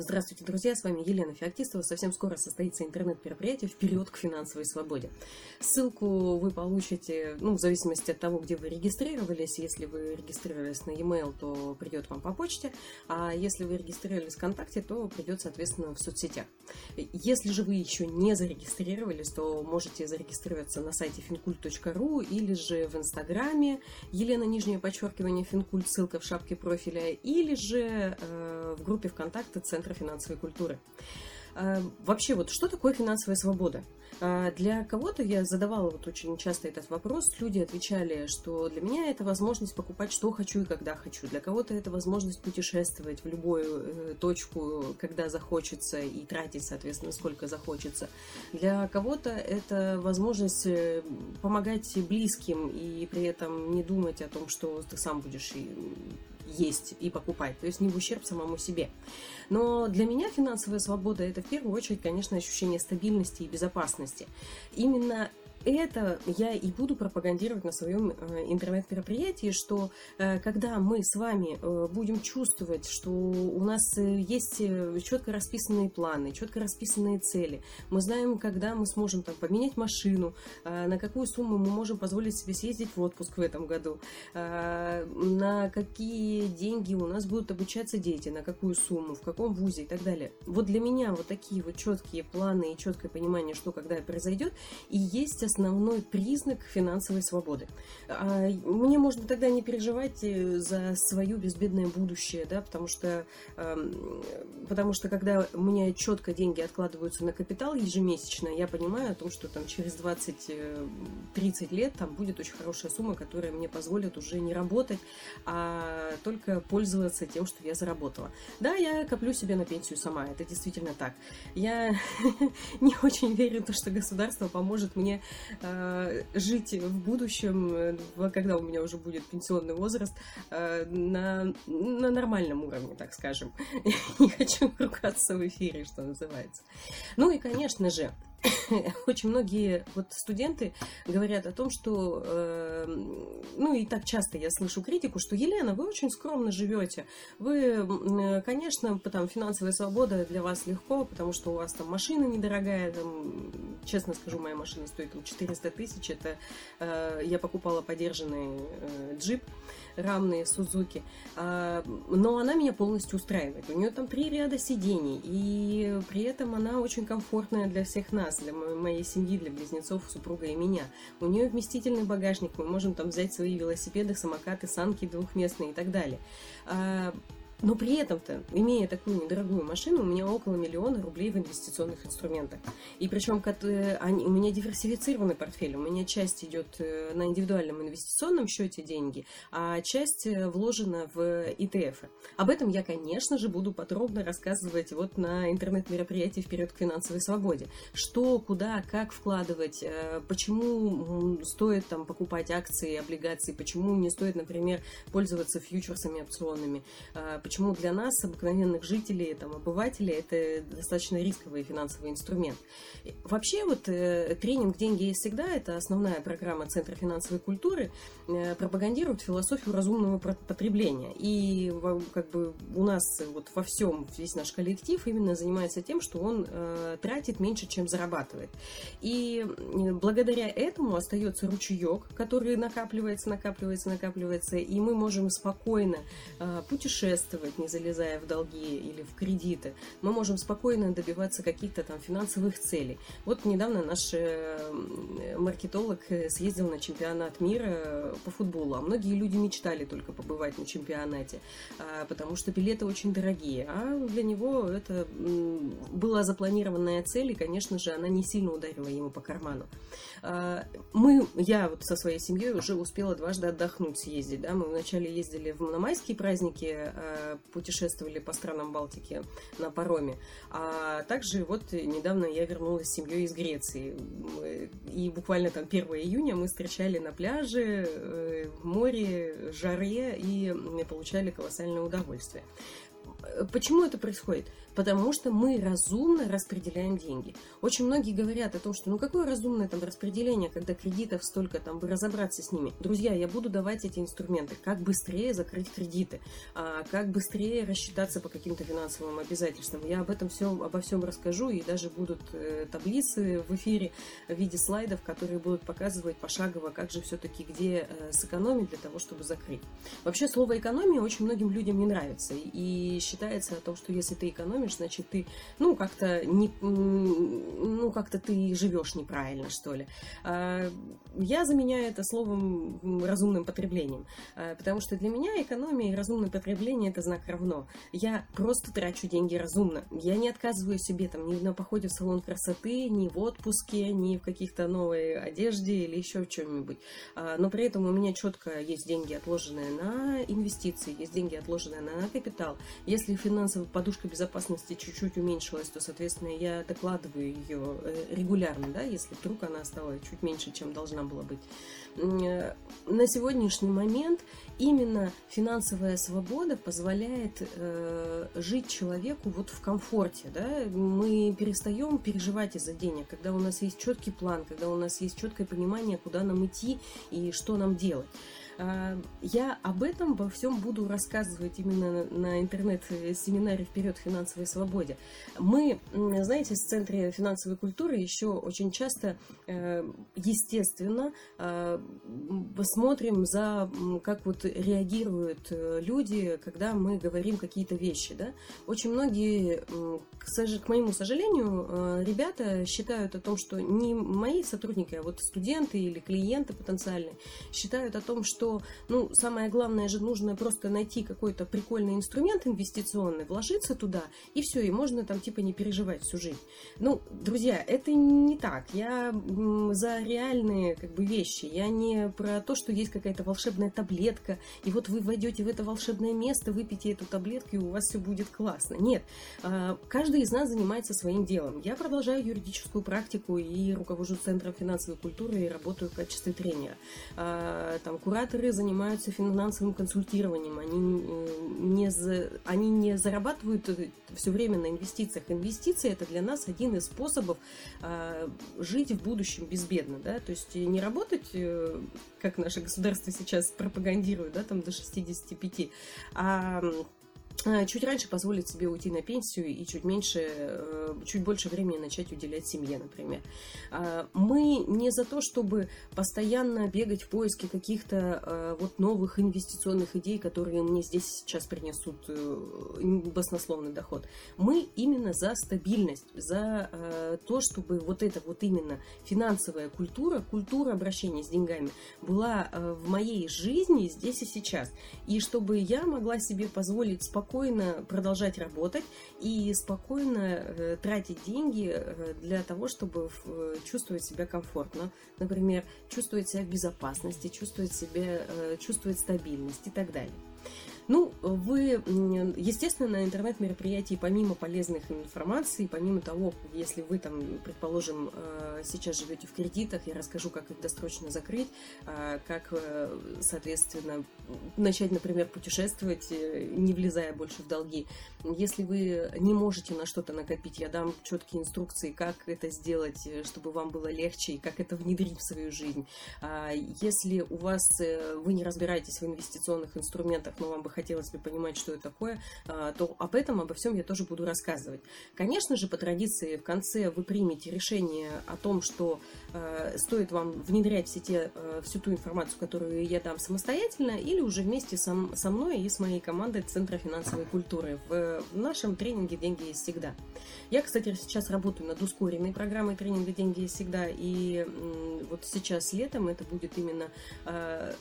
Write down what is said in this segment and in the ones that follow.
Здравствуйте, друзья, с вами Елена Феоктистова. Совсем скоро состоится интернет-мероприятие «Вперед к финансовой свободе». Ссылку вы получите, ну, в зависимости от того, где вы регистрировались. Если вы регистрировались на e-mail, то придет вам по почте, а если вы регистрировались ВКонтакте, то придет, соответственно, в соцсетях. Если же вы еще не зарегистрировались, то можете зарегистрироваться на сайте fincult.ru или же в Инстаграме Елена, нижнее подчеркивание, Финкульт, ссылка в шапке профиля, или же э, в группе ВКонтакте Центра финансовой культуры. А, вообще, вот что такое финансовая свобода? А, для кого-то я задавала вот очень часто этот вопрос, люди отвечали, что для меня это возможность покупать, что хочу и когда хочу. Для кого-то это возможность путешествовать в любую э, точку, когда захочется, и тратить, соответственно, сколько захочется. Для кого-то это возможность э, помогать близким и при этом не думать о том, что ты сам будешь есть и покупать, то есть не в ущерб самому себе. Но для меня финансовая свобода это в первую очередь, конечно, ощущение стабильности и безопасности. Именно это я и буду пропагандировать на своем э, интернет-мероприятии, что э, когда мы с вами э, будем чувствовать, что у нас есть четко расписанные планы, четко расписанные цели, мы знаем, когда мы сможем там, поменять машину, на какую сумму мы можем позволить себе съездить в отпуск в этом году, на какие деньги у нас будут обучаться дети, на какую сумму, в каком вузе и так далее. Вот для меня вот такие вот четкие планы и четкое понимание, что когда произойдет, и есть основной признак финансовой свободы. А, мне можно тогда не переживать э, за свое безбедное будущее, да, потому что, потому что когда у меня четко деньги откладываются на капитал ежемесячно, я понимаю о том, что там через 20-30 э, лет там будет очень хорошая сумма, которая мне позволит уже не работать, а только пользоваться тем, что я заработала. Да, я коплю себе на пенсию сама, это действительно так. Я не очень верю в то, что государство поможет мне э, жить в будущем, э, когда у меня уже будет пенсионный возраст, э, на, на нормальном уровне, так скажем. Не хочу ругаться в эфире, что называется. Ну и, конечно же, очень многие вот студенты говорят о том, что, э, ну и так часто я слышу критику, что Елена, вы очень скромно живете, вы, э, конечно, там финансовая свобода для вас легко, потому что у вас там машина недорогая, там, честно скажу, моя машина стоит там 400 тысяч, это э, я покупала подержанный э, джип, рамные Сузуки, э, но она меня полностью устраивает, у нее там три ряда сидений, и при этом она очень комфортная для всех нас, для моей семьи, для близнецов, супруга и меня. У нее вместительный багажник, мы можем там взять свои велосипеды, самокаты, санки двухместные и так далее. Но при этом-то, имея такую недорогую машину, у меня около миллиона рублей в инвестиционных инструментах. И причем они, у меня диверсифицированный портфель. У меня часть идет э, на индивидуальном инвестиционном счете деньги, а часть э, вложена в ETF. Об этом я, конечно же, буду подробно рассказывать вот на интернет-мероприятии «Вперед к финансовой свободе». Что, куда, как вкладывать, э, почему стоит там покупать акции, облигации, почему не стоит, например, пользоваться фьючерсами, опционами, почему для нас, обыкновенных жителей, там, обывателей, это достаточно рисковый финансовый инструмент. Вообще вот э, тренинг «Деньги есть всегда» – это основная программа Центра финансовой культуры, э, пропагандирует философию разумного потребления. И как бы у нас вот во всем, весь наш коллектив именно занимается тем, что он э, тратит меньше, чем зарабатывает. И благодаря этому остается ручеек, который накапливается, накапливается, накапливается, и мы можем спокойно путешествовать, зарабатывать, не залезая в долги или в кредиты, мы можем спокойно добиваться каких-то там финансовых целей. Вот недавно наш э, маркетолог э, съездил на чемпионат мира по футболу, а многие люди мечтали только побывать на чемпионате, а, потому что билеты очень дорогие, а для него это была запланированная цель, и, конечно же, она не сильно ударила ему по карману. А, мы, я вот со своей семьей уже успела дважды отдохнуть, съездить, да, мы вначале ездили на майские праздники, а, путешествовали по странам Балтики на пароме. А также вот недавно я вернулась с семьей из Греции. И буквально там 1 июня мы встречали на пляже, э, в море, жаре и получали колоссальное удовольствие. Почему это происходит? Потому что мы разумно распределяем деньги. Очень многие говорят о том, что ну какое разумное там распределение, когда кредитов столько, там, бы разобраться с ними. Друзья, я буду давать эти инструменты. Как быстрее закрыть кредиты, а, как быстрее рассчитаться по каким-то финансовым обязательствам. Я об этом все, обо всем расскажу, и даже будут э, таблицы в эфире в виде слайдов, которые будут показывать пошагово, как же все-таки где э, сэкономить для того, чтобы закрыть. Вообще слово экономия очень многим людям не нравится, и считается о том, что если ты экономишь, значит, ты, ну, как-то не, ну, как-то ты живешь неправильно, что ли. А, я заменяю это словом разумным потреблением, а, потому что для меня экономия и разумное потребление – это знак равно. Я просто трачу деньги разумно. Я не отказываю себе там ни на походе в салон красоты, ни в отпуске, ни в каких-то новой одежде или еще в чем-нибудь. А, но при этом у меня четко есть деньги, отложенные на инвестиции, есть деньги, отложенные на капитал. Если финансовая подушка безопасности чуть-чуть уменьшилась, то, соответственно, я докладываю ее э, регулярно, да, если вдруг она стала чуть меньше, чем должна была быть. Э, на сегодняшний момент именно финансовая свобода позволяет э, жить человеку вот в комфорте, да, мы перестаем переживать из-за денег, когда у нас есть четкий план, когда у нас есть четкое понимание, куда нам идти и что нам делать. А, я об этом во всем буду рассказывать именно на интернет-семинаре «Вперед финансовой свободе». Мы, знаете, в Центре финансовой культуры еще очень часто, э, естественно, а, смотрим за, как вот реагируют э, люди, когда мы говорим какие-то вещи. Да? Очень многие, к моему сожалению, э, ребята считают о том, что не мои сотрудники, а вот студенты или клиенты потенциальные считают о том, что что, ну, самое главное же нужно просто найти какой-то прикольный инструмент инвестиционный, вложиться туда, и все, и можно там типа не переживать всю жизнь. Ну, друзья, это не так. Я за реальные как бы вещи. Я не про то, что есть какая-то волшебная таблетка, и вот вы войдете в это волшебное место, выпьете эту таблетку, и у вас все будет классно. Нет. А, каждый из нас занимается своим делом. Я продолжаю юридическую практику и руковожу Центром финансовой культуры и работаю в качестве тренера. А, там куратор которые занимаются финансовым консультированием. Они э, не, за, они не зарабатывают э, все время на инвестициях. Инвестиции это для нас один из способов э, жить в будущем безбедно. Да? То есть не работать, э, как наше государство сейчас пропагандирует, да, там до 65, а чуть раньше позволить себе уйти на пенсию и чуть меньше, э, чуть больше времени начать уделять семье, например. А, мы не за то, чтобы постоянно бегать в поиске каких-то э, вот новых инвестиционных идей, которые мне здесь сейчас принесут баснословный доход. Мы именно за стабильность, за то, чтобы вот эта вот именно финансовая культура, культура обращения с деньгами была в моей жизни здесь и сейчас. И чтобы я могла себе позволить спокойно спокойно продолжать работать и спокойно э, тратить деньги э, для того, чтобы э, чувствовать себя комфортно. Например, чувствовать себя в безопасности, чувствовать себя, чувствовать стабильность и так далее. Ну, вы, естественно, на интернет-мероприятии, помимо полезных информаций, помимо того, если вы там, предположим, э, сейчас живете в кредитах, я расскажу, как их досрочно закрыть, а, как, э, соответственно, начать, например, путешествовать, э, не влезая больше в долги. Если вы не можете на что-то накопить, я дам четкие инструкции, как это сделать, чтобы вам было легче, и как это внедрить в свою жизнь. А, если у вас, вы не разбираетесь в инвестиционных инструментах, но вам бы хотелось бы понимать, что это такое, а, то об этом, обо всем я тоже буду рассказывать. Конечно же, по традиции в конце вы примете решение о том, что э, стоит вам внедрять все те, э, всю ту информацию, которую я дам самостоятельно, или уже вместе со, мной и с моей командой Центра финансовой культуры. В, нашем тренинге «Деньги есть всегда». Я, кстати, сейчас работаю над ускоренной программой тренинга «Деньги есть всегда», и вот сейчас летом это будет именно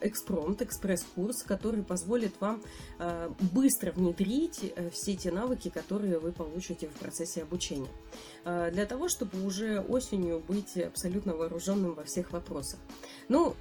экспромт, экспресс-курс, который позволит вам быстро внедрить э, все те навыки, которые вы получите в процессе обучения. Э, для того, чтобы уже осенью быть абсолютно вооруженным во всех вопросах. Ну,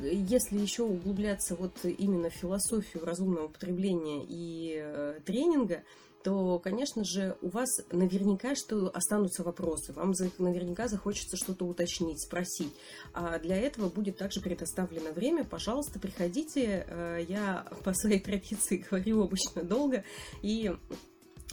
если еще углубляться вот именно в философию разумного потребления и э, тренинга, то, конечно же, у вас наверняка что останутся вопросы. Вам наверняка захочется что-то уточнить, спросить. А для этого будет также предоставлено время. Пожалуйста, приходите. Э, я по своей традиции говорю обычно долго. И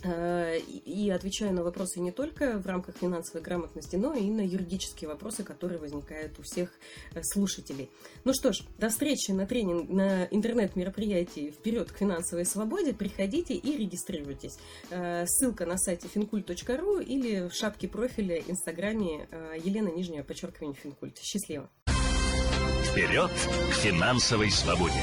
и отвечаю на вопросы не только в рамках финансовой грамотности, но и на юридические вопросы, которые возникают у всех э, слушателей. Ну что ж, до встречи на тренинг, на интернет-мероприятии «Вперед к финансовой свободе». Приходите и регистрируйтесь. Э, ссылка на сайте fincult.ru или в шапке профиля Инстаграме Елена Нижняя, подчеркивание Финкульт. Счастливо! Вперед к финансовой свободе!